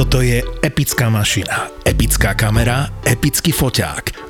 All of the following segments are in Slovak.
Toto je epická mašina, epická kamera, epický foťák.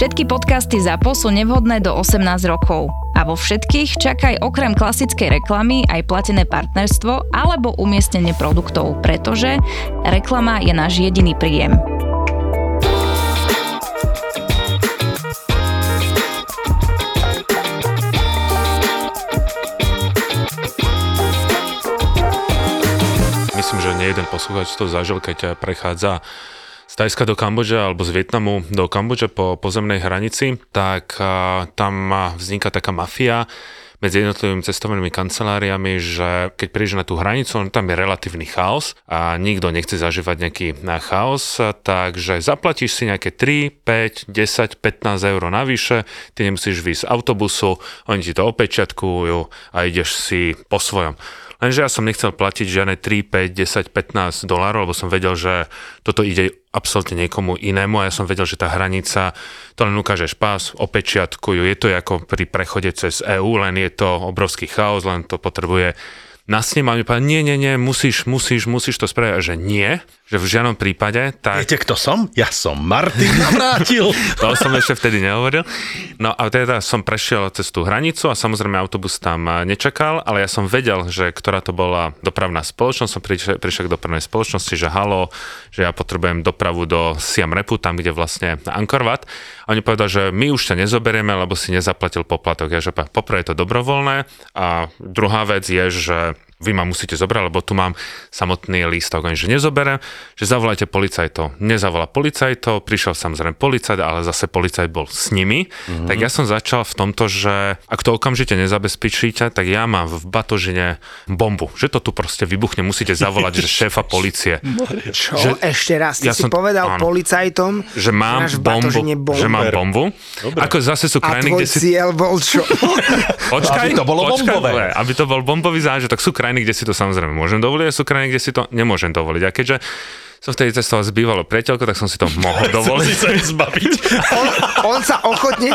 Všetky podcasty ZAPO sú nevhodné do 18 rokov. A vo všetkých čakaj okrem klasickej reklamy aj platené partnerstvo alebo umiestnenie produktov, pretože reklama je náš jediný príjem. Myslím, že nie jeden posluchač to zažil, keď prechádza Tajska do Kambodže alebo z Vietnamu do Kambodže po pozemnej hranici, tak tam vzniká taká mafia medzi jednotlivými cestovnými kanceláriami, že keď prídeš na tú hranicu, on tam je relatívny chaos a nikto nechce zažívať nejaký chaos, takže zaplatíš si nejaké 3, 5, 10, 15 eur navyše, ty nemusíš výjsť z autobusu, oni ti to opečiatkujú a ideš si po svojom. Lenže ja som nechcel platiť žiadne 3, 5, 10, 15 dolárov, lebo som vedel, že toto ide absolútne niekomu inému a ja som vedel, že tá hranica, to len ukážeš pás, opečiatkujú, je to ako pri prechode cez EÚ, len je to obrovský chaos, len to potrebuje na sním a mi povedal, nie, nie, nie, musíš, musíš, musíš to spraviť. A že nie, že v žiadnom prípade. Tak... Viete, kto som? Ja som Martin Navrátil. to som ešte vtedy nehovoril. No a teda som prešiel cez tú hranicu a samozrejme autobus tam nečakal, ale ja som vedel, že ktorá to bola dopravná spoločnosť. Som prišiel, prišiel k dopravnej spoločnosti, že halo, že ja potrebujem dopravu do Siam Repu, tam, kde vlastne Ankorvat. A oni povedali, že my už ťa nezoberieme, lebo si nezaplatil poplatok. Ja že poprvé je to dobrovoľné a druhá vec je, že vy ma musíte zobrať, lebo tu mám samotný lístok. Že nezoberem, že zavolajte policajtov. Nezavolá policajtov, prišiel samozrejme policajt, ale zase policajt bol s nimi. Mm-hmm. Tak ja som začal v tomto, že ak to okamžite nezabezpečíte, tak ja mám v batožine bombu. Že to tu proste vybuchne, musíte zavolať, že šéfa policie. Čo? Že, Ešte raz, ty ja si som, povedal áno, policajtom, že mám bombu, bombu, že mám bombu. Dobre. Ako zase sú krajiny, kde si... cieľ bol čo? Počkaj, aby to bolo počkaj, bombové. Aby to bol bombový zážitok. Sú krajiny, krajiny, kde si to samozrejme môžem dovoliť a sú krajiny, kde si to nemôžem dovoliť. A keďže som vtedy cestoval s bývalou priateľkou, tak som si to mohol dovoliť. sa zbaviť. On, on, sa ochotne,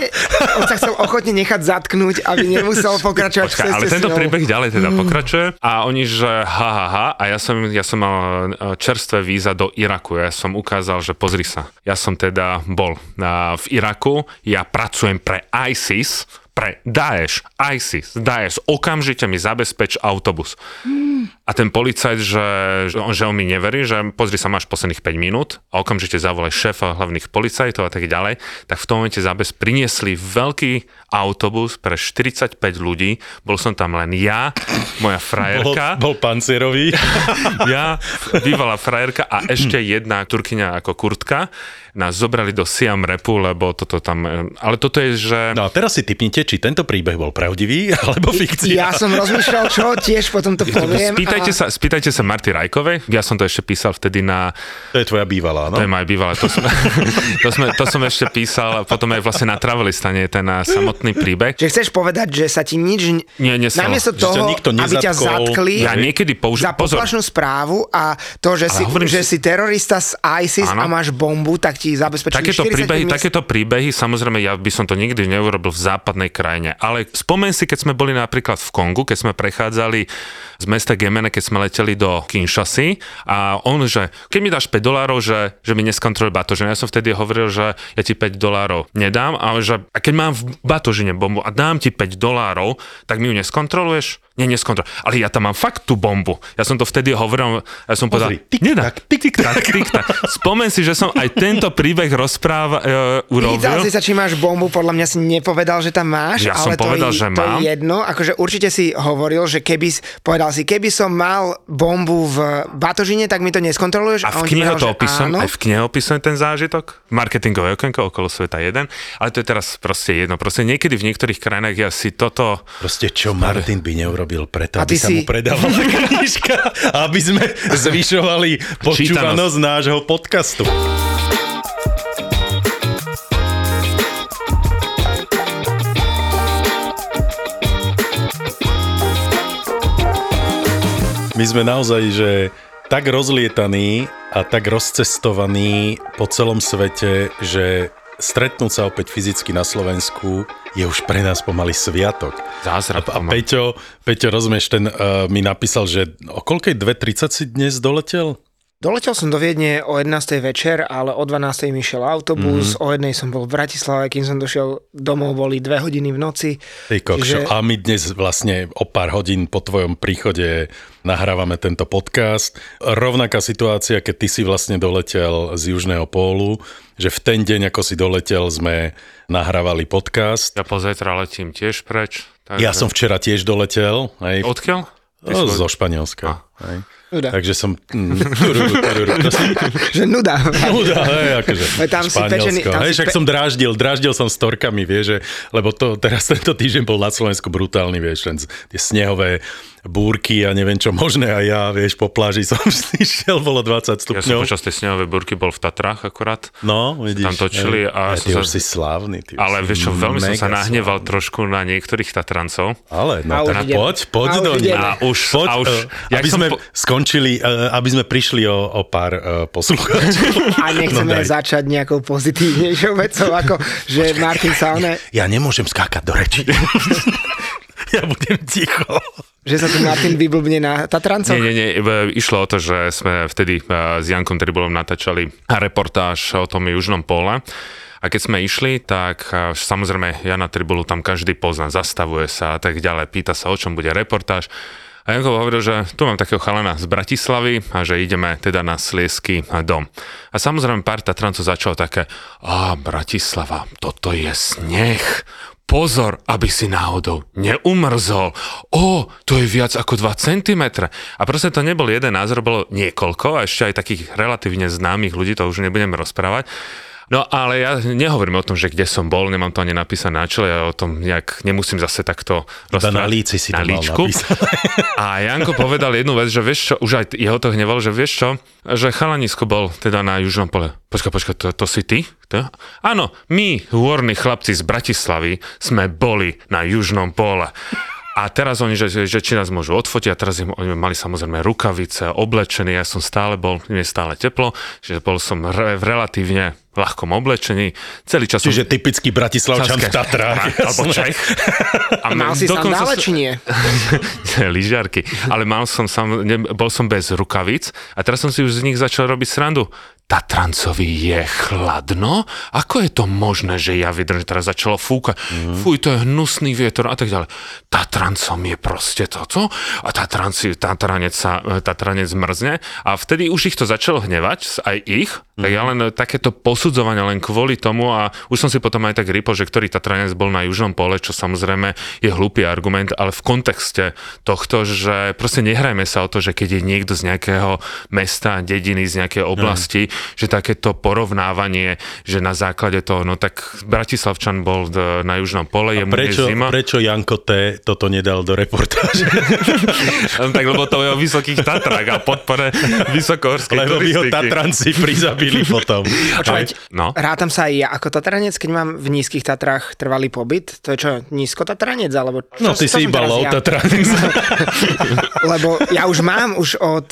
on sa chcel ochotne nechať zatknúť, aby nemusel pokračovať Počka, v Ale tento príbeh ďalej teda mm. pokračuje a oni, že ha, ha, ha a ja som, ja som mal e, čerstvé víza do Iraku. Ja som ukázal, že pozri sa, ja som teda bol v Iraku, ja pracujem pre ISIS, pre Daesh, ISIS, Daesh, okamžite mi zabezpeč autobus. Mm. A ten policajt, že, že, on, že on mi neverí, že pozri sa, máš posledných 5 minút a okamžite zavolaj šéfa hlavných policajtov a tak ďalej, tak v tom momente zabez priniesli veľký autobus pre 45 ľudí, bol som tam len ja, moja frajerka. Bol, bol pancierový. ja, bývalá frajerka a ešte jedna turkyňa ako kurtka nás zobrali do Siam Repu, lebo toto tam... Ale toto je, že... No a teraz si typnite, či tento príbeh bol pravdivý, alebo fikcia. Ja som rozmýšľal, čo tiež potom to poviem. Spýtajte, a... sa, spýtajte sa Marty Rajkovej, ja som to ešte písal vtedy na... To je tvoja bývalá, no? To je moja bývalá, to som, to, sme, to som ešte písal, potom aj vlastne na Travelistane ten samotný príbeh. Že chceš povedať, že sa ti nič... Nie, nesalo. Namiesto toho, nikto aby ťa zatkli ja niekedy použi- za poplašnú správu a to, že, si, že si terorista z ISIS ano. a máš bombu, tak ti zabezpečili takéto príbehy, miest... takéto príbehy, samozrejme, ja by som to nikdy neurobil v západnej krajine, ale spomen si, keď sme boli napríklad v Kongu, keď sme prechádzali z mesta Gemene, keď sme leteli do Kinshasy a on, že keď mi dáš 5 dolárov, že, že mi neskontroluje batožinu. Ja som vtedy hovoril, že ja ti 5 dolárov nedám, ale že a keď mám v batožine bombu a dám ti 5 dolárov, tak mi ju neskontroluješ? Nie, neskontrol. Ale ja tam mám fakt tú bombu. Ja som to vtedy hovoril, ja som povedal, tik, nedá, tik, tik, tak, tik, tak. Spomen si, že som aj tento príbeh rozpráva, uh, urobil. Pýtal si sa, či máš bombu, podľa mňa si nepovedal, že tam máš, ja ale som povedal, to, že to mám. je jedno. Akože určite si hovoril, že keby, povedal si, keby som mal bombu v batožine, tak mi to neskontroluješ. A v knihe to opisujem, aj v knihe opisujem ten zážitok. Marketingové okienko okolo sveta jeden. Ale to je teraz proste jedno. Proste niekedy v niektorých krajinách ja si toto... Proste čo Martin by neurobil preto, aby sa mu predávala knižka, aby sme zvyšovali počúvanosť nášho podcastu. My sme naozaj, že tak rozlietaní a tak rozcestovaní po celom svete, že stretnúť sa opäť fyzicky na Slovensku je už pre nás pomaly sviatok. Zázrak A. Peťo, Peťo rozumieš, ten uh, mi napísal, že o koľkej 2.30 si dnes doletel? Doletel som do Viedne o 11. večer, ale o 12. mi šiel autobus, mm-hmm. o jednej som bol v Bratislave, kým som došiel domov, boli dve hodiny v noci. Ty kokšo, Čiže- a my dnes vlastne o pár hodín po tvojom príchode nahrávame tento podcast. Rovnaká situácia, keď ty si vlastne doletel z Južného pólu, že v ten deň, ako si doletel, sme nahrávali podcast. Ja pozajtra letím tiež preč. Takže... Ja som včera tiež doletel, hej, Odkiaľ? Ty no, si- zo Španielska. Hej. Nuda. Takže som... Mm, tururu, tururu, Že nuda. Nuda, hej, akože tam si pečený- tam Hej, si však pe- som dráždil, dráždil som storkami, vieš, že, lebo to teraz tento týždeň bol na Slovensku brutálny, vieš, ten, tie snehové búrky a neviem čo možné a ja, vieš, po pláži som išiel, bolo 20 Ja som stupňov. počas tej snehovej burky bol v Tatrách akurát. No, vidíš. tam točili a Aj, ty som už sa- si slávny. Ty Ale vieš čo, veľmi som sa nahneval slávny. trošku na niektorých Tatrancov. Ale, no A už tak poď, poď A už do nich. A už, Poď, a už, jak aby sme po- skončili, eh, aby sme prišli o, o pár uh, poslucháčov. A nechceme No daj. začať nejakou pozitívnejšou vecou, ako že Martin sa one, Ja nemôžem skákať do reči. ja budem ticho. že sa tu Martin vyblbne na Tatrancoch. Nie, nie, nie, iba išlo o to, že sme vtedy s Jankom Tribulom natáčali reportáž o tom južnom pole. A keď sme išli, tak samozrejme Jana Tribulu tam každý pozná, zastavuje sa a tak ďalej, pýta sa, o čom bude reportáž. A Janko hovoril, že tu mám takého chalana z Bratislavy a že ideme teda na Sliesky dom. A samozrejme pár Tatrancov začalo také, a Bratislava, toto je sneh, Pozor, aby si náhodou neumrzol. O, to je viac ako 2 cm. A proste to nebol jeden názor, bolo niekoľko a ešte aj takých relatívne známych ľudí, to už nebudeme rozprávať. No ale ja nehovorím o tom, že kde som bol, nemám to ani napísané na čele, ja o tom nejak nemusím zase takto Iba na líci si na líčku. A Janko povedal jednu vec, že vieš čo, už aj jeho to hnevalo, že vieš čo, že chalanisko bol teda na južnom pole. Počkaj, počkaj, to, to si ty? To? Áno, my, hôrni chlapci z Bratislavy, sme boli na južnom pole. A teraz oni, že, že či nás môžu odfotiť, a teraz im, oni mali samozrejme rukavice, oblečení, ja som stále bol, mi je stále teplo, že bol som re, v relatívne ľahkom oblečení. Celý čas som... Čiže typický bratislavčan v Tatrách. Alebo jasné. Čech. A Mal si dokonca sandále, som- či nie? lyžiarky. Ale mal som sam, bol som bez rukavic a teraz som si už z nich začal robiť srandu. Tatrancovi je chladno? Ako je to možné, že ja vydržím? Teraz začalo fúkať. Mm. Fuj, to je hnusný vietor a tak ďalej. Tatrancom je proste toto a Tatranci, Tatranec, sa, Tatranec mrzne a vtedy už ich to začalo hnevať, aj ich, mm. tak ja len takéto posudzovanie len kvôli tomu a už som si potom aj tak rýpol, že ktorý Tatranec bol na južnom pole, čo samozrejme je hlúpy argument, ale v kontexte tohto, že proste nehrajme sa o to, že keď je niekto z nejakého mesta, dediny, z nejakej oblasti, že takéto porovnávanie, že na základe toho, no tak Bratislavčan bol d- na južnom pole, je mu Prečo, zima. prečo Janko T. toto nedal do reportáže? tak lebo to je o vysokých Tatrách a podpore vysokohorskej Lebo by ho. Tatranci prizabili potom. Počúvať, No. rátam sa aj ja ako Tatranec, keď mám v nízkych Tatrách trvalý pobyt. To je čo, nízko Tatranec? Alebo čo, No ty čo si iba low ja? Tatranec. Lebo ja už mám už od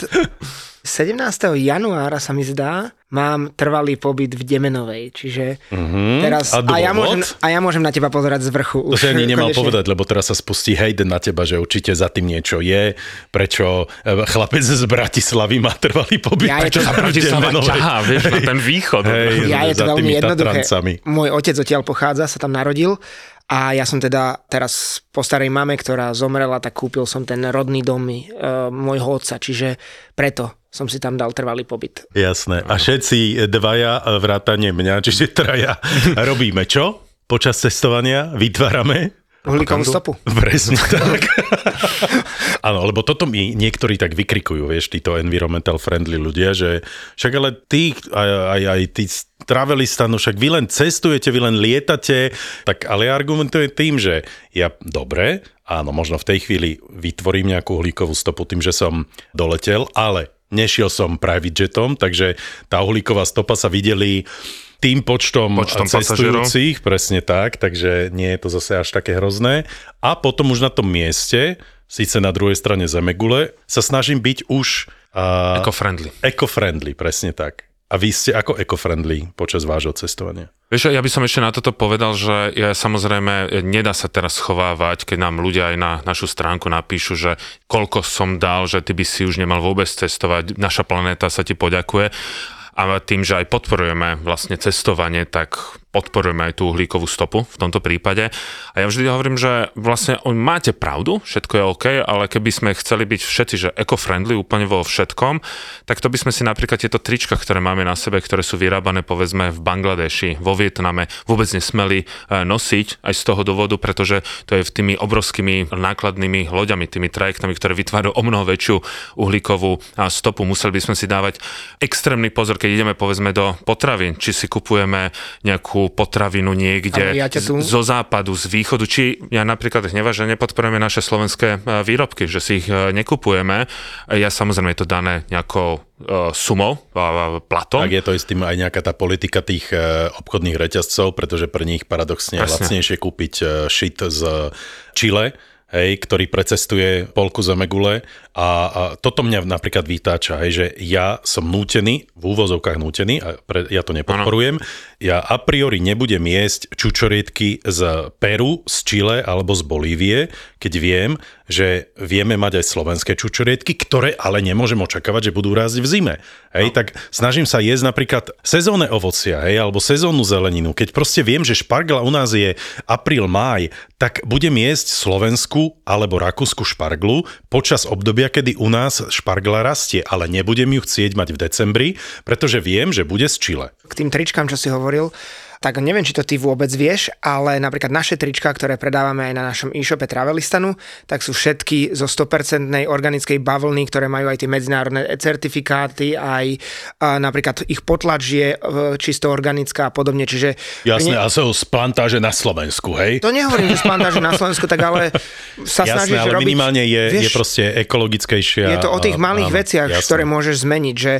17. januára sa mi zdá, mám trvalý pobyt v Demenovej, čiže mm-hmm. teraz... Mhm. A ja môžem, a ja môžem na teba pozerať z vrchu. To Už, si ani nemal konečne. povedať, lebo teraz sa spustí hejden na teba, že určite za tým niečo je, prečo e, chlapec z Bratislavy má trvalý pobyt. Ja prečo to- A sa Bratislava ťahá, vieš, na ten východ. Hej, Ja je to veľmi jednoduché. Tatrancami. Môj otec odtiaľ pochádza, sa tam narodil a ja som teda teraz po starej mame, ktorá zomrela, tak kúpil som ten rodný dom uh, môjho otca, čiže preto som si tam dal trvalý pobyt. Jasné. A všetci dvaja, e, vrátane mňa, čiže traja, robíme čo? Počas cestovania vytvárame Uhlíkovú stopu. Presne tak. Áno, lebo toto mi niektorí tak vykrikujú, vieš, títo environmental friendly ľudia, že však ale ty, aj, aj, aj tí travelista, no však vy len cestujete, vy len lietate, tak ale ja argumentujem tým, že ja dobre, áno, možno v tej chvíli vytvorím nejakú uhlíkovú stopu tým, že som doletel, ale nešiel som private jetom, takže tá uhlíková stopa sa videli tým počtom, Počtom cestujúcich, presne tak, takže nie je to zase až také hrozné. A potom už na tom mieste, síce na druhej strane Zemegule, sa snažím byť už... Uh, Eco-friendly. Eco-friendly, presne tak. A vy ste ako eco-friendly počas vášho cestovania? Vieš, ja by som ešte na toto povedal, že ja, samozrejme nedá sa teraz schovávať, keď nám ľudia aj na našu stránku napíšu, že koľko som dal, že ty by si už nemal vôbec cestovať, naša planéta sa ti poďakuje. A tým, že aj podporujeme vlastne cestovanie, tak podporujeme aj tú uhlíkovú stopu v tomto prípade. A ja vždy hovorím, že vlastne máte pravdu, všetko je OK, ale keby sme chceli byť všetci, že eco-friendly úplne vo všetkom, tak to by sme si napríklad tieto trička, ktoré máme na sebe, ktoré sú vyrábané povedzme v Bangladeši, vo Vietname, vôbec nesmeli e, nosiť aj z toho dôvodu, pretože to je v tými obrovskými nákladnými loďami, tými trajektami, ktoré vytvárajú o mnoho väčšiu uhlíkovú stopu. Museli by sme si dávať extrémny pozor, keď ideme povedzme do potravín, či si kupujeme nejakú potravinu niekde ja tu... zo západu, z východu. Či ja napríklad hnevaž, že nepodporujeme naše slovenské e, výrobky, že si ich e, nekupujeme. Ja samozrejme je to dané nejakou e, sumou, platom. Tak je to s tým aj nejaká tá politika tých obchodných reťazcov, pretože pre nich paradoxne je lacnejšie kúpiť šit z Chile, hej, ktorý precestuje polku zemegule a, a toto mňa napríklad vytáča, hej, že ja som nútený, v úvozovkách nútený, a pre, ja to nepodporujem, ano. ja a priori nebudem jesť čučoriedky z Peru, z Chile alebo z Bolívie, keď viem, že vieme mať aj slovenské čučoriedky, ktoré ale nemôžem očakávať, že budú rásť v zime. Hej, no. tak snažím sa jesť napríklad sezónne ovocia, hej, alebo sezónnu zeleninu. Keď proste viem, že špargla u nás je apríl, máj, tak budem jesť Slovensku alebo Rakúsku šparglu počas obdobia, kedy u nás špargla rastie, ale nebudem ju chcieť mať v decembri, pretože viem, že bude z Chile. K tým tričkám, čo si hovoril, tak neviem, či to ty vôbec vieš, ale napríklad naše trička, ktoré predávame aj na našom e-shope Travelistanu, tak sú všetky zo 100% organickej bavlny, ktoré majú aj tie medzinárodné certifikáty, aj a napríklad ich potlač je e, čisto organická a podobne, čiže... Jasné, ne... a sú z plantáže na Slovensku, hej? To nehovorím, že z plantáže na Slovensku, tak ale sa Jasné, snažíš ale robiť... minimálne je, vieš, je proste ekologickejšia. Je to o tých malých áno, veciach, jasné. ktoré môžeš zmeniť, že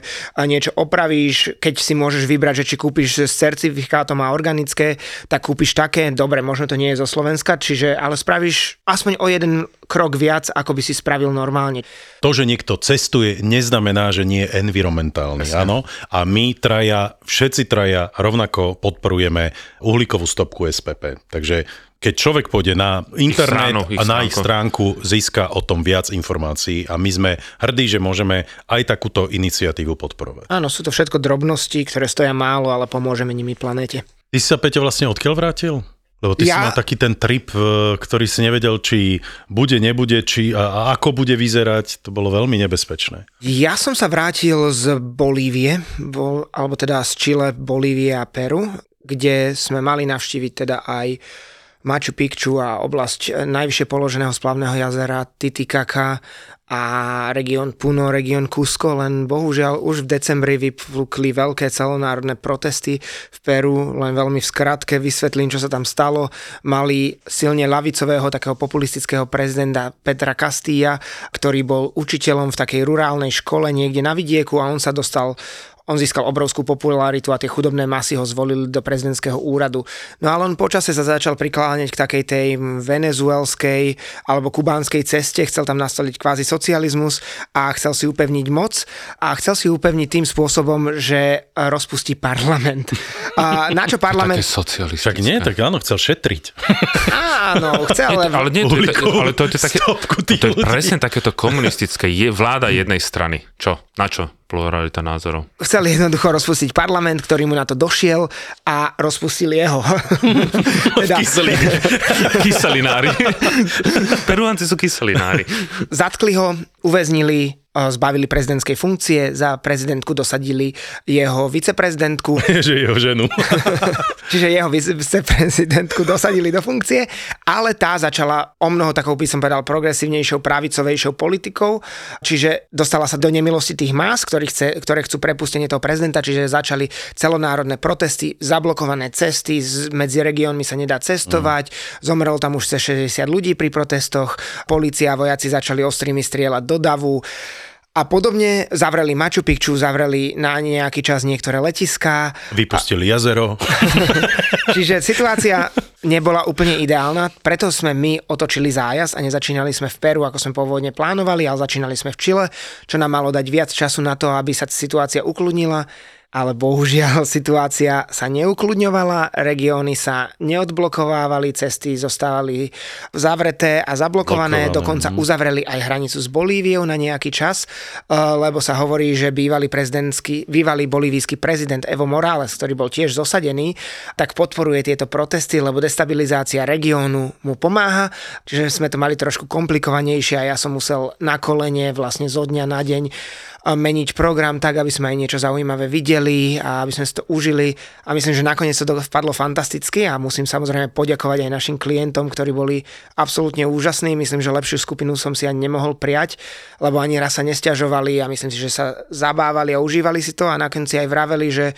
niečo opravíš, keď si môžeš vybrať, že či kúpiš s certifikátom a organické, tak kúpiš také, dobre, možno to nie je zo Slovenska, čiže ale spravíš aspoň o jeden krok viac, ako by si spravil normálne. To, že niekto cestuje, neznamená, že nie je environmentálny, Jasne. áno. A my traja, všetci traja rovnako podporujeme uhlíkovú stopku SPP. Takže keď človek pôjde na internet stranu, a na ich stránku, získa o tom viac informácií a my sme hrdí, že môžeme aj takúto iniciatívu podporovať. Áno, sú to všetko drobnosti, ktoré stoja málo, ale pomôžeme nimi planete. Ty si sa, Peťo, vlastne odkiaľ vrátil? Lebo ty ja... si mal taký ten trip, e, ktorý si nevedel, či bude, nebude, či a, a ako bude vyzerať. To bolo veľmi nebezpečné. Ja som sa vrátil z Bolívie, bol, alebo teda z Chile, Bolívie a Peru, kde sme mali navštíviť teda aj Machu Picchu a oblasť najvyššie položeného splavného jazera Titicaca a región Puno, región Cusco, len bohužiaľ už v decembri vyplukli veľké celonárodné protesty v Peru, len veľmi v skratke vysvetlím, čo sa tam stalo. Mali silne lavicového takého populistického prezidenta Petra Castilla, ktorý bol učiteľom v takej rurálnej škole niekde na vidieku a on sa dostal on získal obrovskú popularitu a tie chudobné masy ho zvolili do prezidentského úradu. No ale on počase sa začal prikláňať k takej tej venezuelskej alebo kubánskej ceste, chcel tam nastoliť kvázi socializmus a chcel si upevniť moc a chcel si upevniť tým spôsobom, že rozpustí parlament. A na čo parlament... To socialistické. Tak nie, tak áno, chcel šetriť. Áno, chcel, ale... ale, nie, to, je, ale to, je také, to je presne takéto komunistické. Je vláda jednej strany. Čo? Na čo? Pluralita názorov. Chceli jednoducho rozpustiť parlament, ktorý mu na to došiel a rozpustili jeho. teda... Kyselinári. Peruánci sú kyselinári. Zatkli ho, uväznili, zbavili prezidentskej funkcie, za prezidentku dosadili jeho viceprezidentku. že jeho ženu. Čiže jeho viceprezidentku dosadili do funkcie, ale tá začala o mnoho takou, by som povedal, progresívnejšou, pravicovejšou politikou, čiže dostala sa do nemilosti tých más, ktorí chce, ktoré chcú prepustenie toho prezidenta, čiže začali celonárodné protesty, zablokované cesty, medzi regiónmi sa nedá cestovať, mm. zomrelo tam už 60 ľudí pri protestoch, policia a vojaci začali ostrými strieľať do davu A podobne zavreli Machu Picchu, zavreli na nejaký čas niektoré letiská. Vypustili a... jazero. Čiže situácia nebola úplne ideálna, preto sme my otočili zájazd a nezačínali sme v Peru, ako sme pôvodne plánovali, ale začínali sme v Čile, čo nám malo dať viac času na to, aby sa situácia ukludnila ale bohužiaľ situácia sa neukludňovala, regióny sa neodblokovávali, cesty zostávali zavreté a zablokované, Blokované. dokonca mm. uzavreli aj hranicu s Bolíviou na nejaký čas, eh, lebo sa hovorí, že bývalý prezidentský, bývalý bolívijský prezident Evo Morales, ktorý bol tiež zosadený, tak podporuje tieto protesty, lebo destabilizácia regiónu mu pomáha, čiže sme to mali trošku komplikovanejšie a ja som musel na kolene vlastne zo dňa na deň meniť program tak, aby sme aj niečo zaujímavé videli a aby sme si to užili. A myslím, že nakoniec to vpadlo fantasticky a musím samozrejme poďakovať aj našim klientom, ktorí boli absolútne úžasní. Myslím, že lepšiu skupinu som si ani nemohol prijať, lebo ani raz sa nestiažovali a myslím si, že sa zabávali a užívali si to a nakoniec aj vraveli, že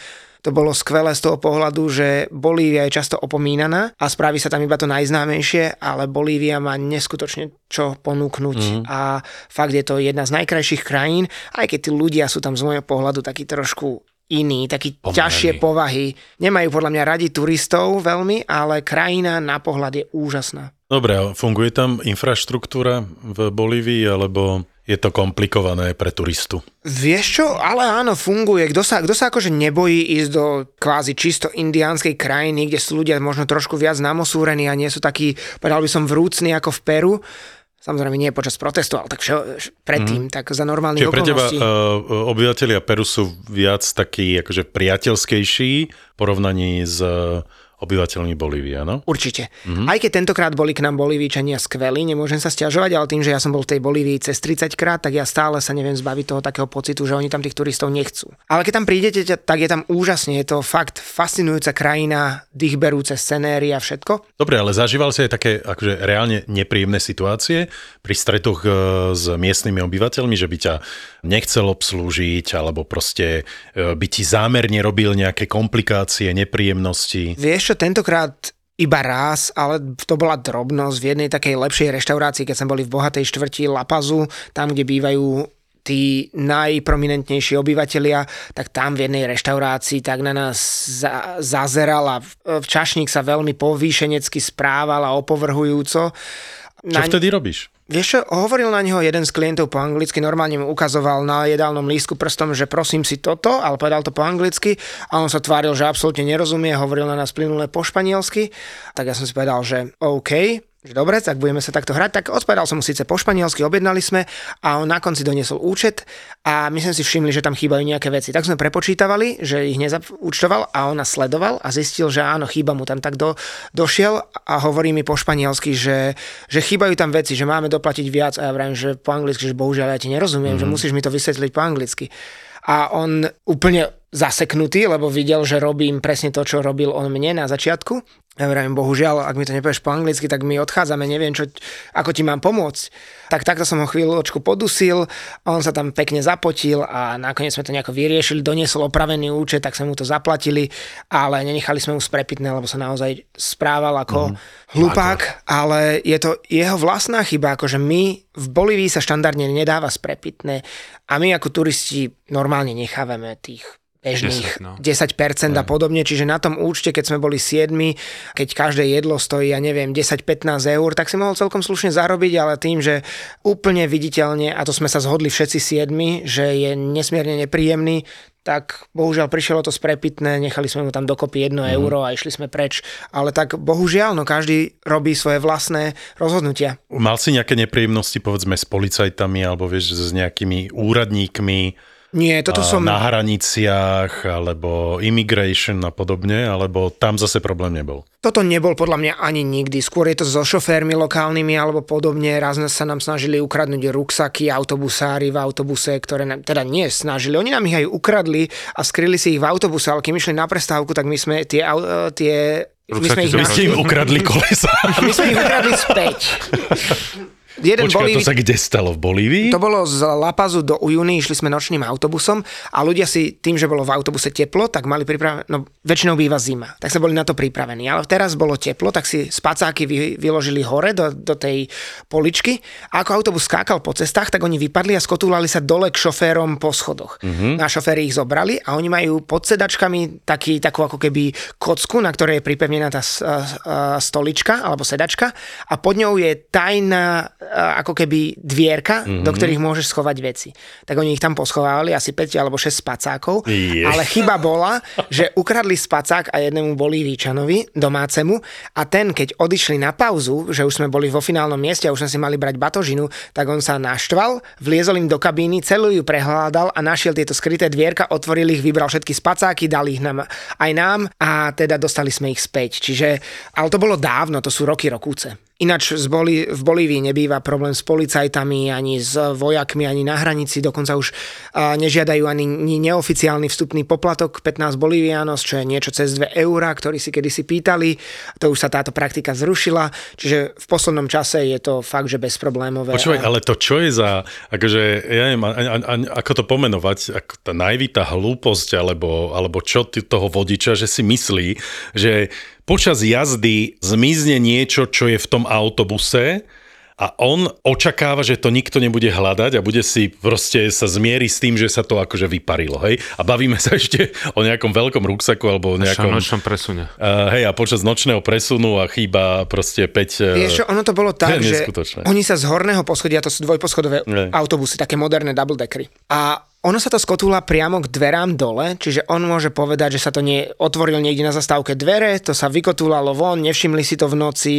to bolo skvelé z toho pohľadu, že Bolívia je často opomínaná a spraví sa tam iba to najznámejšie, ale Bolívia má neskutočne čo ponúknuť mm. a fakt je to jedna z najkrajších krajín, aj keď tí ľudia sú tam z môjho pohľadu takí trošku iní, takí Pomerný. ťažšie povahy. Nemajú podľa mňa radi turistov veľmi, ale krajina na pohľad je úžasná. Dobre, funguje tam infraštruktúra v Bolívii, alebo je to komplikované pre turistu. Vieš čo, ale áno, funguje. Kto sa, kto sa akože nebojí ísť do kvázi čisto indiánskej krajiny, kde sú ľudia možno trošku viac namosúrení a nie sú takí, povedal by som, vrúcni ako v Peru, Samozrejme nie počas protestu, ale tak všo, predtým, mm. tak za normálnych Čiže pre teba uh, obyvateľia Peru sú viac takí akože priateľskejší v porovnaní s uh, obyvateľmi Bolívie, áno? Určite. Mm-hmm. Aj keď tentokrát boli k nám Bolívičania skvelí, nemôžem sa stiažovať, ale tým, že ja som bol v tej Bolívii cez 30 krát, tak ja stále sa neviem zbaviť toho takého pocitu, že oni tam tých turistov nechcú. Ale keď tam prídete, tak je tam úžasne, je to fakt fascinujúca krajina, dýchberúce scenéry a všetko. Dobre, ale zažíval si aj také akože reálne nepríjemné situácie pri stretoch e, s miestnymi obyvateľmi, že by ťa nechcel obslúžiť, alebo proste e, by ti zámerne robil nejaké komplikácie, nepríjemnosti? Vieš čo, tentokrát iba raz, ale to bola drobnosť v jednej takej lepšej reštaurácii, keď sme boli v bohatej štvrti Lapazu, tam, kde bývajú tí najprominentnejší obyvateľia, tak tam v jednej reštaurácii tak na nás za, zazeral a čašník sa veľmi povýšenecky správal a opovrhujúco. Čo na... vtedy robíš? Vieš čo, hovoril na neho jeden z klientov po anglicky, normálne mu ukazoval na jedálnom lístku prstom, že prosím si toto, ale povedal to po anglicky a on sa tváril, že absolútne nerozumie, hovoril na nás plynule po španielsky, tak ja som si povedal, že OK, že dobre, tak budeme sa takto hrať. Tak odpovedal som mu síce po španielsky, objednali sme a on na konci doniesol účet a my sme si všimli, že tam chýbajú nejaké veci. Tak sme prepočítavali, že ich nezaučtoval a on nás sledoval a zistil, že áno, chýba mu tam. Tak do, došiel a hovorí mi po španielsky, že, že chýbajú tam veci, že máme doplatiť viac a ja vravím, že po anglicky, že bohužiaľ ja ti nerozumiem, mm-hmm. že mhm. musíš mi to vysvetliť po anglicky. A on úplne zaseknutý, lebo videl, že robím presne to, čo robil on mne na začiatku. Ja vravím, bohužiaľ, ak mi to nepovieš po anglicky, tak my odchádzame, neviem, čo, ako ti mám pomôcť. Tak takto som ho chvíľočku podusil, on sa tam pekne zapotil a nakoniec sme to nejako vyriešili, doniesol opravený účet, tak sme mu to zaplatili, ale nenechali sme mu sprepitné, lebo sa naozaj správal ako mm, hlupák, ale je to jeho vlastná chyba, akože my v Bolívii sa štandardne nedáva sprepitné a my ako turisti normálne nechávame tých bežných 10, no. 10% a podobne, čiže na tom účte, keď sme boli 7, keď každé jedlo stojí, ja neviem, 10-15 eur, tak si mohol celkom slušne zarobiť, ale tým, že úplne viditeľne, a to sme sa zhodli všetci 7, že je nesmierne nepríjemný, tak bohužiaľ prišlo to sprepitné, nechali sme mu tam dokopy 1 mm. euro a išli sme preč. Ale tak bohužiaľ, no každý robí svoje vlastné rozhodnutia. Mal si nejaké nepríjemnosti povedzme s policajtami alebo vieš s nejakými úradníkmi, nie, toto som... Na hraniciach, alebo immigration a podobne, alebo tam zase problém nebol? Toto nebol podľa mňa ani nikdy. Skôr je to so šoférmi lokálnymi alebo podobne. Raz sa nám snažili ukradnúť ruksaky, autobusári v autobuse, ktoré nám, teda nie snažili. Oni nám ich aj ukradli a skryli si ich v autobuse, ale keď išli na prestávku, tak my sme tie, tie my sme ich im ukradli kolesa. my sme ich ukradli späť. Jeden Počkaj, Bolívi- to sa kde stalo? V Bolívii? To bolo z La Pazu do Ujuny, išli sme nočným autobusom a ľudia si tým, že bolo v autobuse teplo, tak mali pripravené, no väčšinou býva zima, tak sa boli na to pripravení. Ale teraz bolo teplo, tak si spacáky vy, vyložili hore do, do tej poličky a ako autobus skákal po cestách, tak oni vypadli a skotúlali sa dole k šoférom po schodoch. Mm-hmm. Na šoféry ich zobrali a oni majú pod sedačkami taký, takú ako keby kocku, na ktorej je pripevnená tá stolička alebo sedačka a pod ňou je tajná ako keby dvierka, mm-hmm. do ktorých môžeš schovať veci. Tak oni ich tam poschovávali, asi 5 alebo 6 spacákov, Je. ale chyba bola, že ukradli spacák a jednému Bolívíčanovi, domácemu, a ten, keď odišli na pauzu, že už sme boli vo finálnom mieste a už sme si mali brať batožinu, tak on sa naštval, vliezol im do kabíny, celú ju prehľadal a našiel tieto skryté dvierka, otvoril ich, vybral všetky spacáky, dal ich nám, aj nám a teda dostali sme ich späť. Čiže, ale to bolo dávno, to sú roky, rokúce. Ináč z Boli, v Bolívii nebýva problém s policajtami, ani s vojakmi, ani na hranici, dokonca už a, nežiadajú ani, neoficiálny vstupný poplatok 15 bolivianos, čo je niečo cez 2 eurá, ktorý si kedysi pýtali. To už sa táto praktika zrušila, čiže v poslednom čase je to fakt, že bezproblémové. Počúvaj, ale to čo je za, akože, ja neviem, a, a, a, ako to pomenovať, ako tá najvita hlúposť, alebo, alebo čo toho vodiča, že si myslí, že počas jazdy zmizne niečo, čo je v tom autobuse a on očakáva, že to nikto nebude hľadať a bude si proste sa zmieriť s tým, že sa to akože vyparilo, hej? A bavíme sa ešte o nejakom veľkom ruksaku alebo o Nejakom... nočnom presune. Uh, hej, a počas nočného presunu a chýba proste 5... Vieš čo, ono to bolo tak, že oni sa z horného poschodia, to sú dvojposchodové Ne. autobusy, také moderné double deckery. A ono sa to skotúla priamo k dverám dole, čiže on môže povedať, že sa to nie, otvoril niekde na zastávke dvere, to sa vykotúlalo von, nevšimli si to v noci.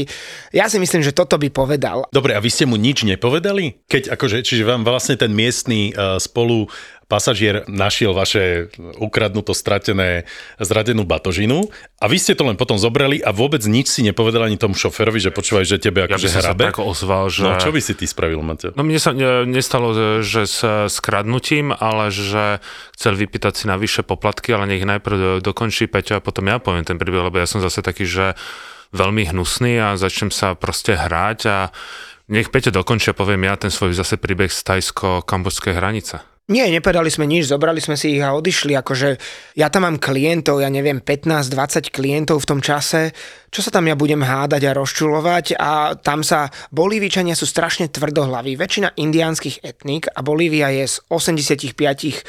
Ja si myslím, že toto by povedal. Dobre, a vy ste mu nič nepovedali? Keď akože, čiže vám vlastne ten miestný uh, spolu pasažier našiel vaše ukradnuto, stratené, zradenú batožinu a vy ste to len potom zobrali a vôbec nič si nepovedali ani tomu šoferovi, že počúvaj, že tebe Ja akože sa hrabe? tak ozval, že... No čo by si ty spravil, Mateo? No mne sa ne, nestalo, že- že s skradnutím, ale že chcel vypýtať si navyše poplatky, ale nech najprv dokončí Peťo a potom ja poviem ten príbeh, lebo ja som zase taký, že veľmi hnusný a začnem sa proste hrať a nech Peťo dokončí a poviem ja ten svoj zase príbeh z tajsko-kambočskej hranice. Nie, nepovedali sme nič, zobrali sme si ich a odišli. Akože ja tam mám klientov, ja neviem, 15-20 klientov v tom čase. Čo sa tam ja budem hádať a rozčulovať? A tam sa, Bolívičania sú strašne tvrdohlaví. Väčšina indiánskych etník a Bolívia je z 85%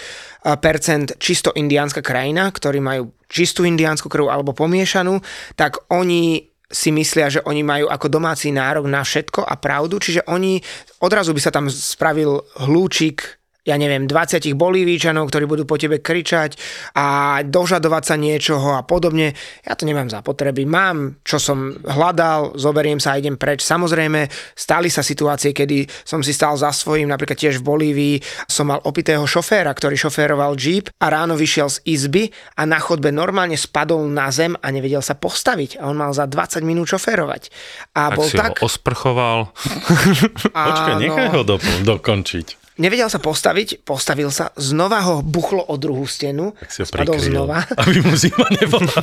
čisto indiánska krajina, ktorí majú čistú indiánsku krv alebo pomiešanú, tak oni si myslia, že oni majú ako domáci nárok na všetko a pravdu, čiže oni odrazu by sa tam spravil hlúčik ja neviem, 20 bolívíčanov, ktorí budú po tebe kričať a dožadovať sa niečoho a podobne. Ja to nemám za potreby. Mám, čo som hľadal, zoberiem sa a idem preč. Samozrejme, stali sa situácie, kedy som si stál za svojím, napríklad tiež v Bolívii som mal opitého šoféra, ktorý šoféroval Jeep a ráno vyšiel z izby a na chodbe normálne spadol na zem a nevedel sa postaviť. A on mal za 20 minút šoférovať. A Tak bol si tak... ho osprchoval. Počkaj, Áno. nechaj ho do, dokončiť. Nevedel sa postaviť, postavil sa, znova ho buchlo o druhú stenu, Tak si ho spadol znova. aby mu zima nebola.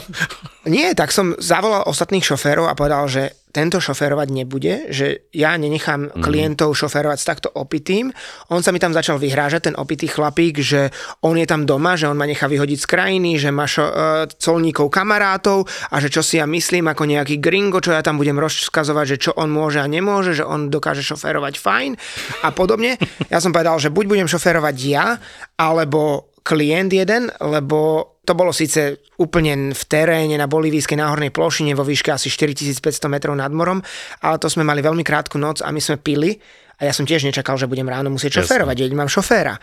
Nie, tak som zavolal ostatných šoférov a povedal, že tento šoférovať nebude, že ja nenechám Mhm. klientov šoférovať s takto opitým. On sa mi tam začal vyhrážať, ten opitý chlapík, že on je tam doma, že on ma nechá vyhodiť z krajiny, že má šo, uh, colníkov kamarátov a že čo si ja myslím ako nejaký gringo, čo ja tam budem rozkazovať, že čo on môže a nemôže, že on dokáže šoférovať fajn a podobne. Ja som povedal, že buď budem šoférovať ja, alebo klient jeden, lebo to bolo síce úplne v teréne na bolivijskej náhornej plošine vo výške asi 4500 metrov nad morom, ale to sme mali veľmi krátku noc a my sme pili a ja som tiež nečakal, že budem ráno musieť šoférovať, veď mám šoféra.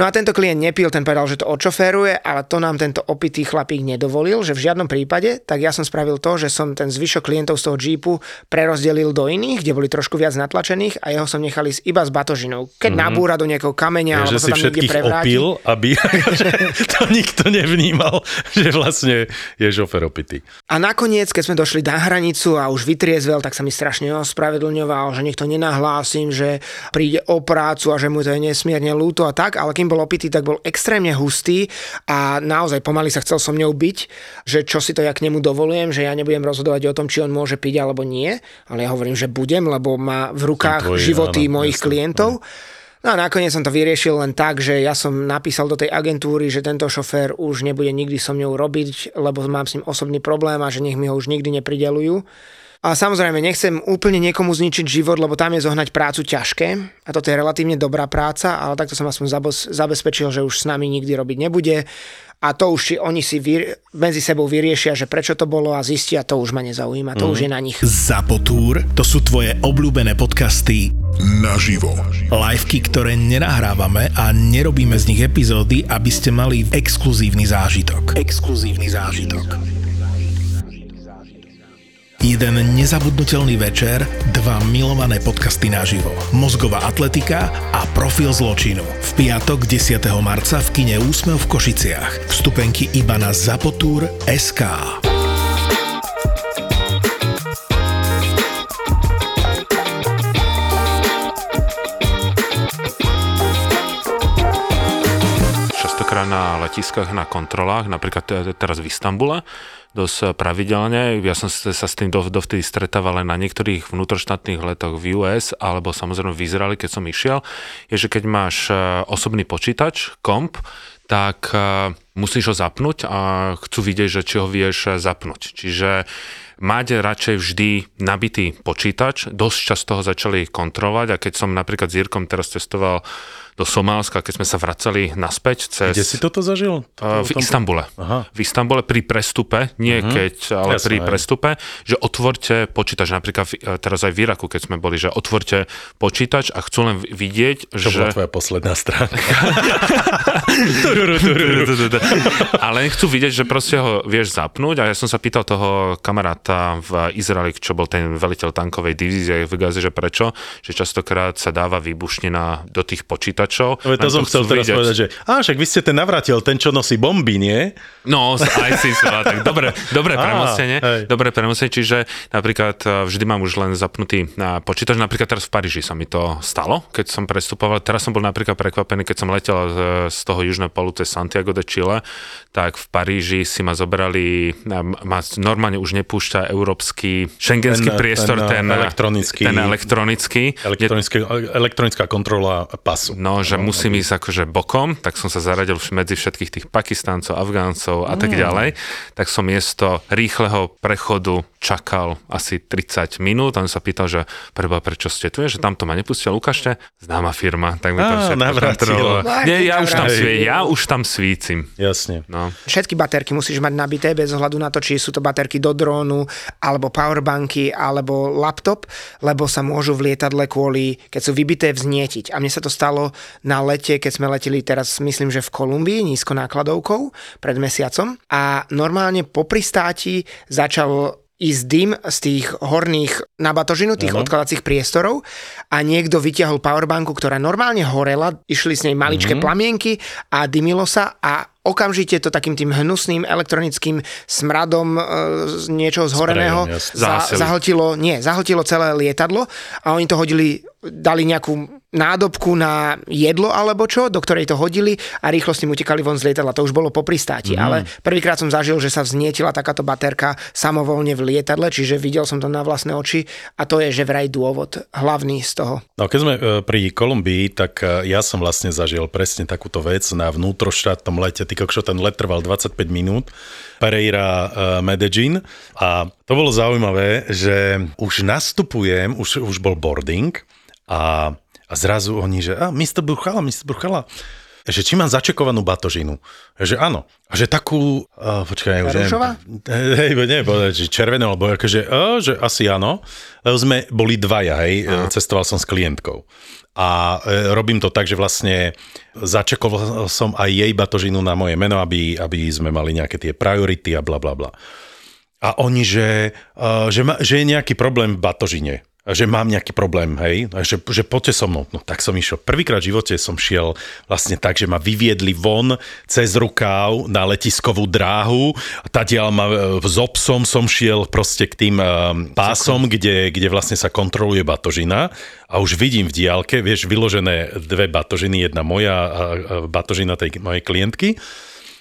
No a tento klient nepil, ten povedal, že to odšoféruje, ale to nám tento opitý chlapík nedovolil, že v žiadnom prípade, tak ja som spravil to, že som ten zvyšok klientov z toho jeepu prerozdelil do iných, kde boli trošku viac natlačených a jeho som nechal ísť iba s batožinou. Keď mm-hmm. nabúra do nejakého kameňa, alebo že sa tam niekde prevráti. opil, aby to nikto nevnímal, že vlastne je šofer opitý. A nakoniec, keď sme došli na hranicu a už vytriezvel, tak sa mi strašne ospravedlňoval, že niekto nenahlásim, že príde o prácu a že mu to je nesmierne ľúto a tak, ale kým bol opitý, tak bol extrémne hustý a naozaj pomaly sa chcel so mňou byť, že čo si to ja k nemu dovolujem, že ja nebudem rozhodovať o tom, či on môže piť alebo nie, ale ja hovorím, že budem, lebo má v rukách Tvoje, životy áno, mojich jasne, klientov. No a nakoniec som to vyriešil len tak, že ja som napísal do tej agentúry, že tento šofér už nebude nikdy so mňou robiť, lebo mám s ním osobný problém a že nech mi ho už nikdy nepridelujú. A samozrejme, nechcem úplne niekomu zničiť život, lebo tam je zohnať prácu ťažké. A toto je relatívne dobrá práca, ale takto som aspoň zabezpečil, že už s nami nikdy robiť nebude. A to už si oni si vy- medzi sebou vyriešia, že prečo to bolo a zistia, to už ma nezaujíma, to mm. už je na nich. Zapotúr, to sú tvoje obľúbené podcasty naživo. Liveky, ktoré nenahrávame a nerobíme z nich epizódy, aby ste mali exkluzívny zážitok. Exkluzívny zážitok. Jeden nezabudnutelný večer, dva milované podcasty naživo. Mozgová atletika a profil zločinu. V piatok 10. marca v kine Úsmev v Košiciach. Vstupenky iba na Zapotúr SK. Letiskách, na kontrolách, napríklad te- teraz v Istambule, dosť pravidelne. Ja som sa s tým dov- dovtedy stretával len na niektorých vnútroštátnych letoch v US alebo samozrejme v Izraeli, keď som išiel, je, že keď máš e, osobný počítač, komp, tak e, musíš ho zapnúť a chcú vidieť, že či ho vieš zapnúť. Čiže mať radšej vždy nabitý počítač, dosť často ho začali kontrolovať a keď som napríklad s Jirkom teraz testoval do Somálska, keď sme sa vracali naspäť cez... Kde si toto zažil? Uh, v Istambule. Aha. V Istambule pri prestupe, nie uh-huh. keď, ale Jasné, pri aj. prestupe, že otvorte počítač, napríklad v- e, teraz aj v Iraku, keď sme boli, že otvorte počítač a chcú len vidieť, Čo že... bola tvoja posledná stránka? Ale chcú vidieť, že proste ho vieš zapnúť a ja som sa pýtal toho kamaráta v Izraeli, čo bol ten veliteľ tankovej divízie v Gaze, že prečo, že častokrát sa dáva výbušnina do tých počítačov. Veď to som chcel teraz vidieť. povedať, že á, však vy ste ten navrátil, ten, čo nosí bomby, nie? No, z ISIS, ale tak dobre, dobre premostenie, dobre premostenie, čiže napríklad e, vždy mám už len zapnutý na počítač, napríklad teraz v Paríži sa mi to stalo, keď som prestupoval, teraz som bol napríklad prekvapený, keď som letel z, z toho južného polu cez Santiago de Chile, tak v Paríži si ma zobrali, a ma normálne už nepúšťa európsky šengenský Ten- priestor, ten, ten, elektronický- ten elektronický. Elektronické, elektronická kontrola pasu. No, že musím ísť akože bokom, tak som sa zaradil medzi všetkých tých Pakistáncov, Afgáncov a Mm. tak ďalej. Tak som miesto rýchleho prechodu čakal asi 30 minút a on sa pýtal, že preba, prečo ste tu, je, že tamto ma nepustil, ukážte, známa firma, tak mi to všetko. No, Nie, ja už tam sví, ja už tam svícim. Jasne. No. Všetky baterky musíš mať nabité bez ohľadu na to, či sú to baterky do drónu, alebo powerbanky, alebo laptop, lebo sa môžu v lietadle kvôli, keď sú vybité, vznietiť. A mne sa to stalo na lete, keď sme leteli teraz, myslím, že v Kolumbii, nízkonákladovkou, pred mesiacom. A normálne po pristáti začal ísť dym z tých horných na batožinu, tých Áno. odkladacích priestorov a niekto vyťahol powerbanku, ktorá normálne horela, išli s nej maličké mm-hmm. plamienky a dymilo sa a okamžite to takým tým hnusným elektronickým smradom e, z niečoho zhoreného Sprejom, jasne. za, zahltilo, nie, zahltilo celé lietadlo a oni to hodili, dali nejakú nádobku na jedlo alebo čo, do ktorej to hodili a rýchlo s tým utekali von z lietadla. To už bolo po pristáti, mm. ale prvýkrát som zažil, že sa vznietila takáto baterka samovolne v lietadle, čiže videl som to na vlastné oči a to je že vraj dôvod hlavný z toho. No keď sme e, pri Kolumbii, tak e, ja som vlastne zažil presne takúto vec na vnútroštátnom lete. Ty kokšo, ten let trval 25 minút. Pereira e, Medellín. A to bolo zaujímavé, že už nastupujem, už, už bol boarding a, a zrazu oni, že a, Mr. Bruchala, Mr. Bruchala, že či mám začekovanú batožinu. Že áno. A že takú, uh, počkaj, už neviem. Hej, povedať, že červené, alebo akože, uh, že asi áno. Lebo sme boli dvaja, hej, uh. cestoval som s klientkou. A e, robím to tak, že vlastne začekoval som aj jej batožinu na moje meno, aby, aby sme mali nejaké tie priority a bla bla bla. A oni, že, uh, že, ma, že je nejaký problém v batožine. Že mám nejaký problém, hej, že, že poďte so mnou. No tak som išiel. Prvýkrát v živote som šiel vlastne tak, že ma vyviedli von cez rukáv na letiskovú dráhu. Tadiaľ ma s obsom som šiel proste k tým uh, pásom, kde, kde vlastne sa kontroluje batožina a už vidím v diálke, vieš, vyložené dve batožiny, jedna moja a batožina tej mojej klientky.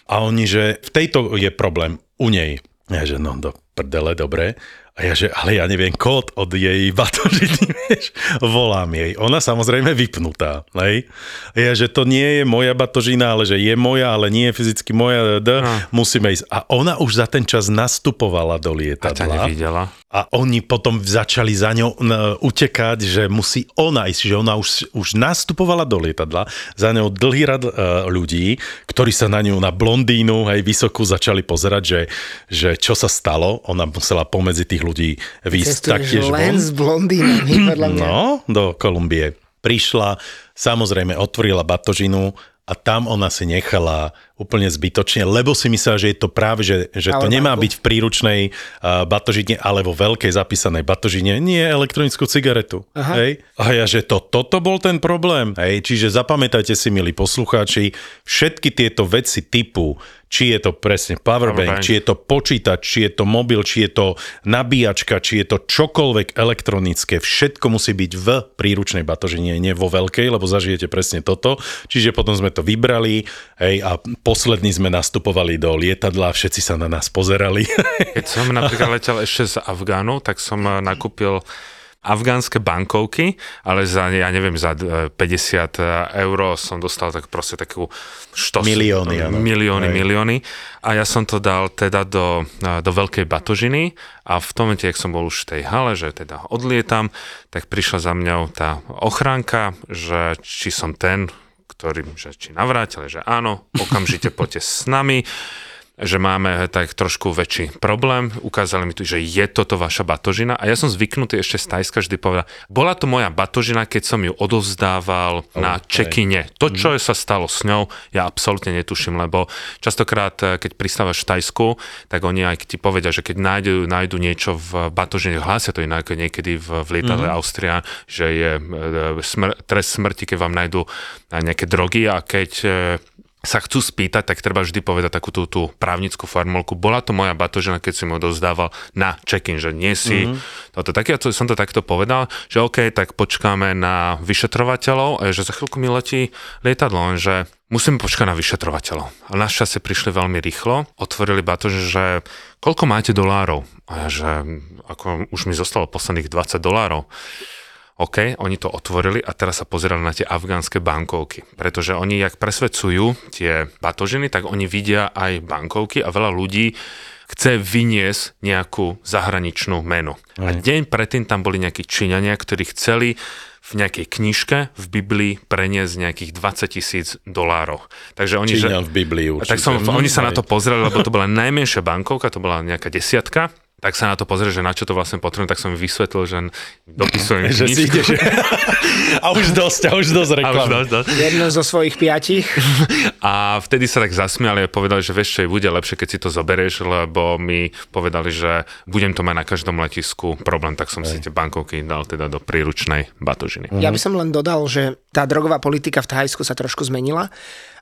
A oni, že v tejto je problém u nej. Ja, že no do prdele, dobre. A ja, že, ale ja neviem kód od jej batožiny, vieš, volám jej. Ona samozrejme vypnutá, hej. A ja, že to nie je moja batožina, ale že je moja, ale nie je fyzicky moja, d, no. musíme ísť. A ona už za ten čas nastupovala do lietadla. A ťa nevidela. A oni potom začali za ňou utekať, že musí ona ísť, že ona už, už nastupovala do lietadla, za ňou dlhý rad uh, ľudí, ktorí sa na ňu, na blondínu, hej, vysokú, začali pozerať, že, že čo sa stalo. Ona musela pomedzi tých ľudí výsť taktiež len von. s blondínami, podľa mňa. No, do Kolumbie. Prišla, samozrejme otvorila batožinu a tam ona si nechala úplne zbytočne, lebo si myslela, že je to práve, že, že to nemá byť v príručnej uh, batožine, ale vo veľkej zapísanej batožine. Nie elektronickú cigaretu. Aha. Hej? A ja, že to, toto bol ten problém. Hej? Čiže zapamätajte si, milí poslucháči, všetky tieto veci typu či je to presne powerbank, powerbank, či je to počítač, či je to mobil, či je to nabíjačka, či je to čokoľvek elektronické, všetko musí byť v príručnej batožine, nie vo veľkej, lebo zažijete presne toto. Čiže potom sme to vybrali hej, a poslední sme nastupovali do lietadla a všetci sa na nás pozerali. Keď som napríklad letel ešte z Afgánu, tak som eh, nakúpil afgánske bankovky, ale za, ja neviem, za 50 eh, eur som dostal tak proste takú štos, milióny, áno. milióny, Aj. milióny a ja som to dal teda do, eh, do veľkej batožiny a v tom momente, ak som bol už v tej hale, že teda odlietam, tak prišla za mňou tá ochránka, že či som ten, ktorým, že či navrátili, že áno, okamžite poďte s nami že máme tak trošku väčší problém. Ukázali mi tu, že je toto vaša batožina a ja som zvyknutý ešte z Tajska vždy povedať, bola to moja batožina, keď som ju odovzdával okay. na čekine. To, čo mm. sa stalo s ňou, ja absolútne netuším, lebo častokrát, eh, keď pristávaš v Tajsku, tak oni aj ti povedia, že keď nájdu, nájdu niečo v batožine, hlásia to inak niekedy v, v lietadle mm. Austria, že je eh, smr- trest smrti, keď vám nájdu nejaké drogy a keď eh, sa chcú spýtať, tak treba vždy povedať takú tú, tú právnickú formulku. Bola to moja batožina, keď si mu dozdával na check-in, že nie si. Mm-hmm. Toto, tak ja to, som to takto povedal, že OK, tak počkáme na vyšetrovateľov a že za chvíľku mi letí lietadlo, že musíme počkať na vyšetrovateľov. A našťastie prišli veľmi rýchlo, otvorili batož, že koľko máte dolárov? A ja, že ako už mi zostalo posledných 20 dolárov. OK, oni to otvorili a teraz sa pozerali na tie afgánske bankovky, pretože oni, jak presvedcujú tie batožiny, tak oni vidia aj bankovky a veľa ľudí chce vyniesť nejakú zahraničnú menu. Aj. A deň predtým tam boli nejakí Číňania, ktorí chceli v nejakej knižke v Biblii preniesť nejakých 20 tisíc dolárov. Takže oni, Číňan že, v Biblii určite. Tak som, oni sa na to pozreli, lebo to bola najmenšia bankovka, to bola nejaká desiatka tak sa na to pozrie, že na čo to vlastne potrebujem, tak som mi vysvetlil, že dopisujem že si ideš, A už dosť, a už dosť reklamy. Dosť, dosť. Jedno zo svojich piatich. A vtedy sa tak zasmiali a povedali, že vieš čo, bude lepšie, keď si to zoberieš, lebo mi povedali, že budem to mať na každom letisku problém, tak som Aj. si tie bankovky dal teda do príručnej batožiny. Ja by som len dodal, že tá drogová politika v Thajsku sa trošku zmenila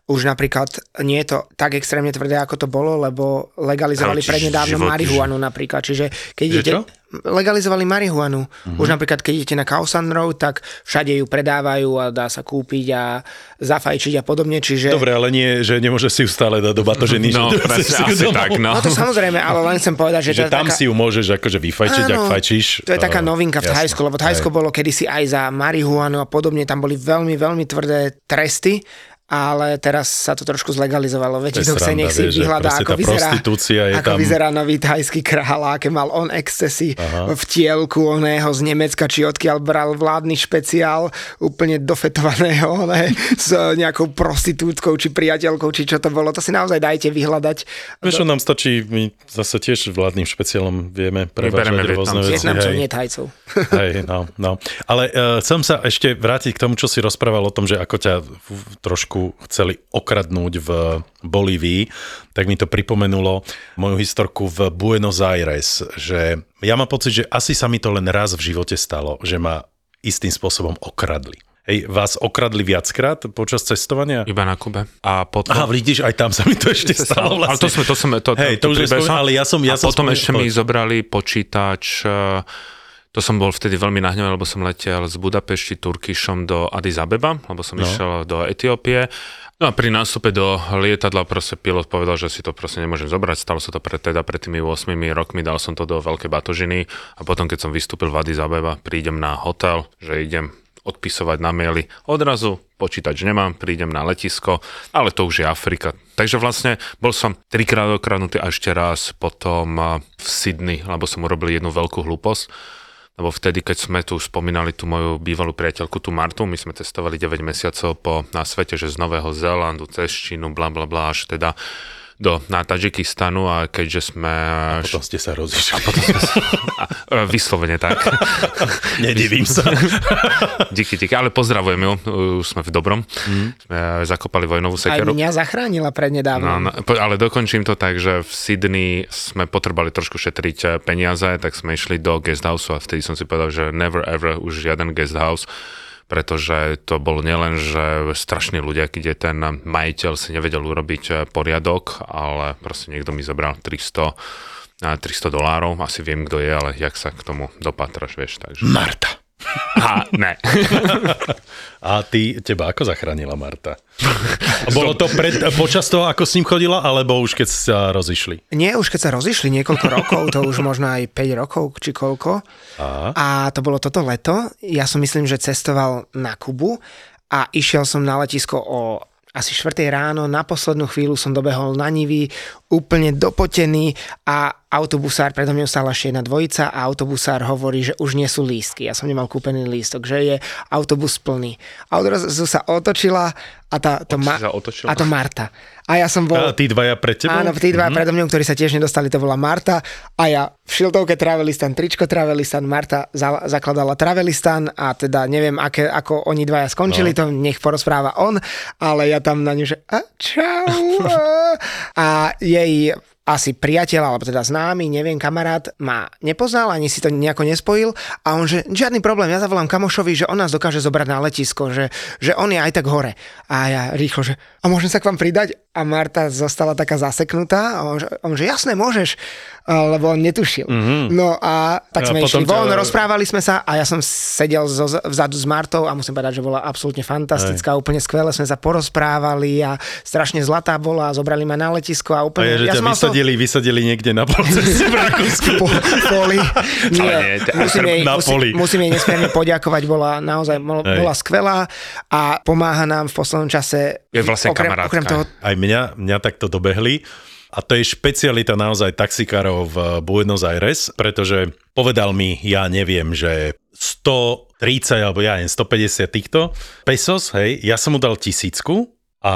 už napríklad nie je to tak extrémne tvrdé, ako to bolo, lebo legalizovali prednedávno marihuanu napríklad. Čiže keď Že idete, čo? legalizovali marihuanu. Uh-huh. Už napríklad, keď idete na Kausan Road, tak všade ju predávajú a dá sa kúpiť a zafajčiť a podobne. Čiže... Dobre, ale nie, že nemôže si ju stále dať do batožiny. No, že presne, asi tak, no. no. to samozrejme, ale len chcem povedať, že... že tam taká... si ju môžeš akože vyfajčiť, Áno, ak fajčíš. To je taká novinka v Thajsku, lebo Thajsko bolo kedysi aj za marihuanu a podobne, tam boli veľmi, veľmi tvrdé tresty ale teraz sa to trošku zlegalizovalo. Viete, kto chce, nech si vyhľadá, ako, vyzerá, je ako tam... vyzerá nový thajský král, aké mal on excesy Aha. v tielku oného z Nemecka, či odkiaľ bral vládny špeciál úplne dofetovaného ne, s nejakou prostitútkou, či priateľkou, či čo to bolo. To si naozaj dajte vyhľadať. Vieš, čo nám stačí, my zase tiež vládnym špeciálom vieme prevážať rôzne veci. Vietnamcov, nie Thajcov. Hej, no, no. Ale uh, chcem sa ešte vrátiť k tomu, čo si rozprával o tom, že ako ťa trošku chvíľku chceli okradnúť v Bolívii, tak mi to pripomenulo moju historku v Buenos Aires, že ja mám pocit, že asi sa mi to len raz v živote stalo, že ma istým spôsobom okradli. Hej, vás okradli viackrát počas cestovania? Iba na Kube. A potom... Aha, vidíš, aj tam sa mi to ešte stalo vlastne. Ale to sme, to sme, to, Hej, to, to, už je príbeh spomín, ale ja som, ja a som potom spomín- ešte mi zobrali počítač, eh, to som bol vtedy veľmi nahnevaný, lebo som letel z Budapešti Turkišom do Addis Abeba, lebo som No. išiel do Etiópie. No a pri nástupe do lietadla proste pilot povedal, že si to proste nemôžem zobrať. Stalo sa to pred, teda pred tými 8 rokmi, dal som to do veľkej batožiny a potom, keď som vystúpil v Addis Abeba, prídem na hotel, že idem odpisovať na maily. Odrazu počítač nemám, prídem na letisko, ale to už je Afrika. Takže vlastne bol som trikrát okradnutý a ešte raz potom eh, v Sydney, lebo som urobil jednu veľkú hlúposť. Lebo vtedy, keď sme tu spomínali tú moju bývalú priateľku, tú Martu, my sme testovali 9 mesiacov po, na svete, že z Nového Zélandu, cez Čínu, bla bla bla, až teda do, na Tadžikistanu a keďže sme... Potom ste sa rozišli. A, e, vyslovene tak. Nedivím sa. díky, díky, ale pozdravujem ju, už sme v dobrom. Mhm. Sme zakopali vojnovú Aj sekeru. mňa zachránila No, prednedávnom. no, po- ale dokončím to tak, že v Sydney sme potrebovali trošku šetriť eh, peniaze, tak sme išli do guest house a vtedy som si povedal, že never ever už žiaden guest house pretože to bolo nielen, že strašní ľudia, je ten majiteľ si nevedel urobiť eh, poriadok, ale proste niekto mi zobral 300 a 300 dolárov, asi viem, kto je, ale jak sa k tomu dopatraš, vieš, takže... Marta. Aha, ne. A ty, teba ako zachránila Marta? A bolo to pred, počas toho, ako s ním chodila, alebo už keď sa rozišli? Nie, už keď sa rozišli niekoľko rokov, to už možno aj 5 rokov, či koľko. Aha. A to bolo toto leto. Ja som myslím, že cestoval na Kubu a išiel som na letisko o asi 4 ráno, na poslednú chvíľu som dobehol na Nivy, úplne dopotený a autobusár, predo mňou stála ešte jedna dvojica a autobusár hovorí, že už nie sú lístky. Ja som nemal kúpený lístok, že je autobus plný. A odrazu sa otočila a tá, to, otočila? a to Marta. A ja som bol... A tí dvaja pred tebou? Áno, tí dva mm-hmm. predo mňou, ktorí sa tiež nedostali, to bola Marta a ja v šiltovke Travelistan, tričko Travelistan, Marta za, zakladala Travelistan a teda neviem, aké, ako oni dvaja skončili, no. to nech porozpráva on, ale ja tam na ňu, že a čau. a jej asi priateľ, alebo teda známy, neviem, kamarát ma nepoznal, ani si to nejako nespojil a on, že žiadny problém, ja zavolám kamošovi, že on nás dokáže zobrať na letisko, že, že on je aj tak hore. A ja rýchlo, že a môžem sa k vám pridať? A Marta zostala taká zaseknutá a on, že, on, že jasné, môžeš, lebo on netušil. Mm-hmm. No a tak A sme potom išli von, ťa- rozprávali sme sa a ja som sedel zo, vzadu s Martou a musím povedať, že bola absolútne fantastická, úplne skvelé, sme sa porozprávali a strašne zlatá bola a zobrali ma na letisko a A úplne... je, že ja ťa mal to- vysadili, vysadili niekde na polceste v Rakúsku. po, poli. Nie, nie, musím, jej, na musím, poli. musím jej nesmierne poďakovať, bola naozaj bola skvelá a pomáha nám v poslednom čase. Je vlastne okrem, kamarátka. okrem toho, Aj mňa, mňa takto dobehli. A to je špecialita naozaj taxikárov v Buenos Aires, pretože povedal mi, ja neviem, že 130 alebo ja neviem, 150 týchto pesos, hej, ja som mu dal tisícku a...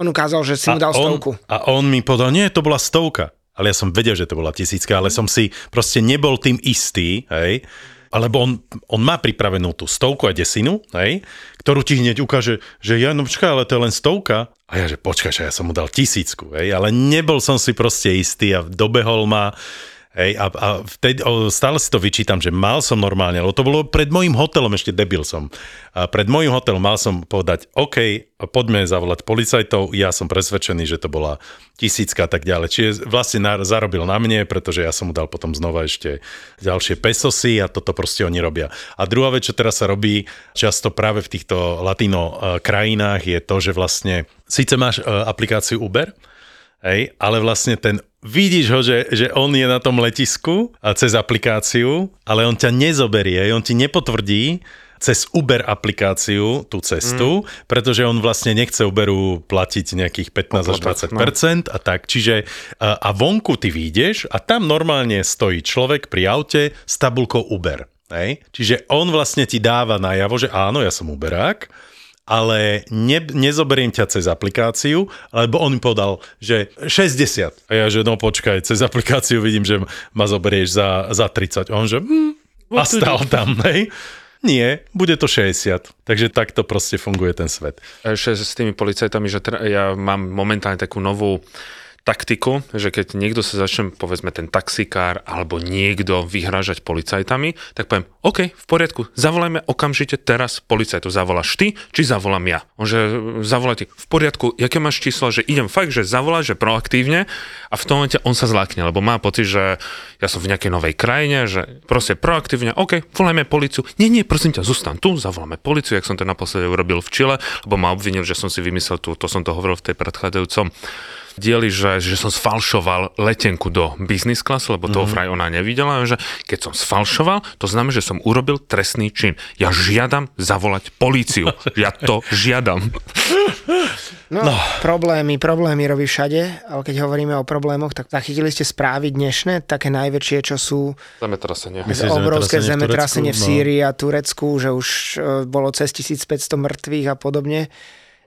on ukázal, že si mu dal on, stovku. A on mi povedal, nie, to bola stovka. Ale ja som vedel, že to bola tisícka, ale som si proste nebol tým istý, hej, alebo on, on má pripravenú tú stovku a desinu, hej, ktorú ti hneď ukáže, že ja, no počkaj, ale to je len stovka. A ja, že počkaj, ja som mu dal tisícku, hej, ale nebol som si proste istý a dobehol ma, Hej, a, a vtedy, o, stále si to vyčítam, že mal som normálne, lebo to bolo pred môjim hotelom, ešte debil som. A pred môjim hotelom mal som povedať, OK, poďme zavolať policajtov, ja som presvedčený, že to bola tisícka a tak ďalej. Čiže vlastne na, zarobil na mne, pretože ja som mu dal potom znova ešte ďalšie pesosy a toto proste oni robia. A druhá vec, čo teraz sa robí často práve v týchto latino eh, krajinách, je to, že vlastne síce máš eh, aplikáciu Uber, Hej, ale vlastne ten, vidíš ho, že, že on je na tom letisku a cez aplikáciu, ale on ťa nezoberie, on ti nepotvrdí cez Uber aplikáciu tú cestu, mm. pretože on vlastne nechce Uberu platiť nejakých 15 až Poplatok, 20% a tak. Čiže a, a vonku ty vyjdeš a tam normálne stojí človek pri aute s tabulkou Uber. Hej? Čiže on vlastne ti dáva najavo, že áno, ja som Uberák, ale ne, nezoberiem ťa cez aplikáciu, lebo on mi povedal, že 60. A ja, že no počkaj, cez aplikáciu vidím, že ma zoberieš za, za 30. A on, že hm, a stal tam, hej. Nie, bude to 60. Takže takto proste funguje ten svet. Ešte s tými policajtami, že tra- ja mám momentálne takú novú taktiku, že keď niekto sa začne, povedzme ten taxikár alebo niekto vyhrážať policajtami, tak poviem, OK, v poriadku, zavolajme okamžite teraz policajtu. Zavoláš ty, či zavolám ja? On že zavolajte, v poriadku, jaké máš číslo, že idem fakt, že zavolať, že proaktívne a v tom momente on sa zlákne, lebo má pocit, že ja som v nejakej novej krajine, že proste proaktívne, OK, volajme policiu. Nie, nie, prosím ťa, zostan tu, zavoláme policiu, jak som to naposledy urobil v Čile, lebo ma obvinil, že som si vymyslel tu, to som to hovoril v tej predchádzajúcom dieli, že, že som sfalšoval letenku do business class, lebo toho mm-hmm. fraj ona nevidela, že keď som sfalšoval, to znamená, že som urobil trestný čin. Ja žiadam zavolať políciu. Ja to žiadam. No, no, problémy, problémy robí všade, ale keď hovoríme o problémoch, tak zachytili ste správy dnešné, také najväčšie, čo sú zemetrasenie. Myslíš, obrovské zemetrasenie v, v Sýrii a Turecku, že už e, bolo cez 1500 mŕtvych a podobne.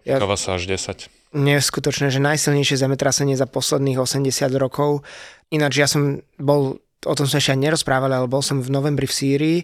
Ja... sa až 10 neskutočné, že najsilnejšie zemetrasenie za posledných 80 rokov. Ináč ja som bol o tom sme ešte aj nerozprávali, ale bol som v novembri v Sýrii,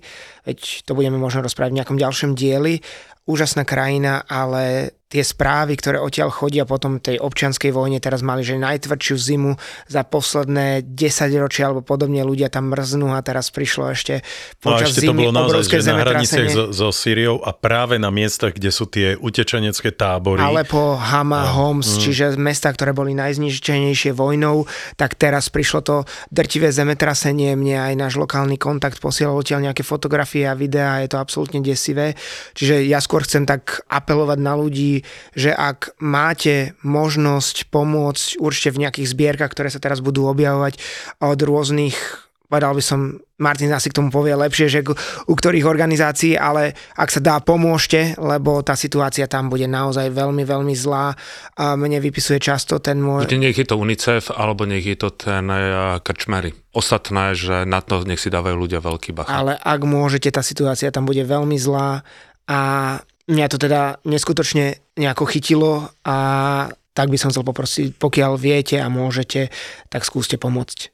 veď to budeme možno rozprávať v nejakom ďalšom dieli. Úžasná krajina, ale tie správy, ktoré odtiaľ chodia potom tej občianskej vojne, teraz mali, že najtvrdšiu zimu za posledné 10 ročia alebo podobne ľudia tam mrznú a teraz prišlo ešte počas no ešte zimy to bolo naozaj, že na hraniciach so, so Syriou a práve na miestach, kde sú tie utečenecké tábory. Alepo, Hama, no. Homs, mm. čiže mesta, ktoré boli najzničenejšie vojnou, tak teraz prišlo to drtivé zemetrasenie. Mne aj náš lokálny kontakt posielal odtiaľ nejaké fotografie a videá, je to absolútne desivé. Čiže ja skôr chcem tak apelovať na ľudí, že ak máte možnosť pomôcť určite v nejakých zbierkach, ktoré sa teraz budú objavovať od rôznych povedal by som, Martin asi k tomu povie lepšie, že u ktorých organizácií, ale ak sa dá, pomôžte, lebo tá situácia tam bude naozaj veľmi, veľmi zlá. A mne vypisuje často ten môj... Nech je to UNICEF, alebo nech je to ten uh, Krčmery. Ostatné, že na to nech si dávajú ľudia veľký bach. Ale ak môžete, tá situácia tam bude veľmi zlá a mňa to teda neskutočne nejako chytilo a tak by som chcel poprosiť, pokiaľ viete a môžete, tak skúste pomôcť.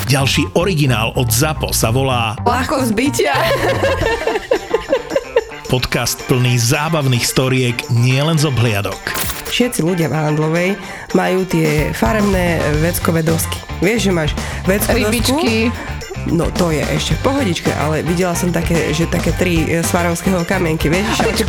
Ďalší originál od ZAPO sa volá Ľahko zbytia. Podcast plný zábavných storiek nielen z obhliadok. Všetci ľudia v Handlovej majú tie farebné veckové dosky. Vieš, že máš veckové Rybičky. No to je ešte v pohodičke, ale videla som také, že také tri svarovského kamienky, vieš? Že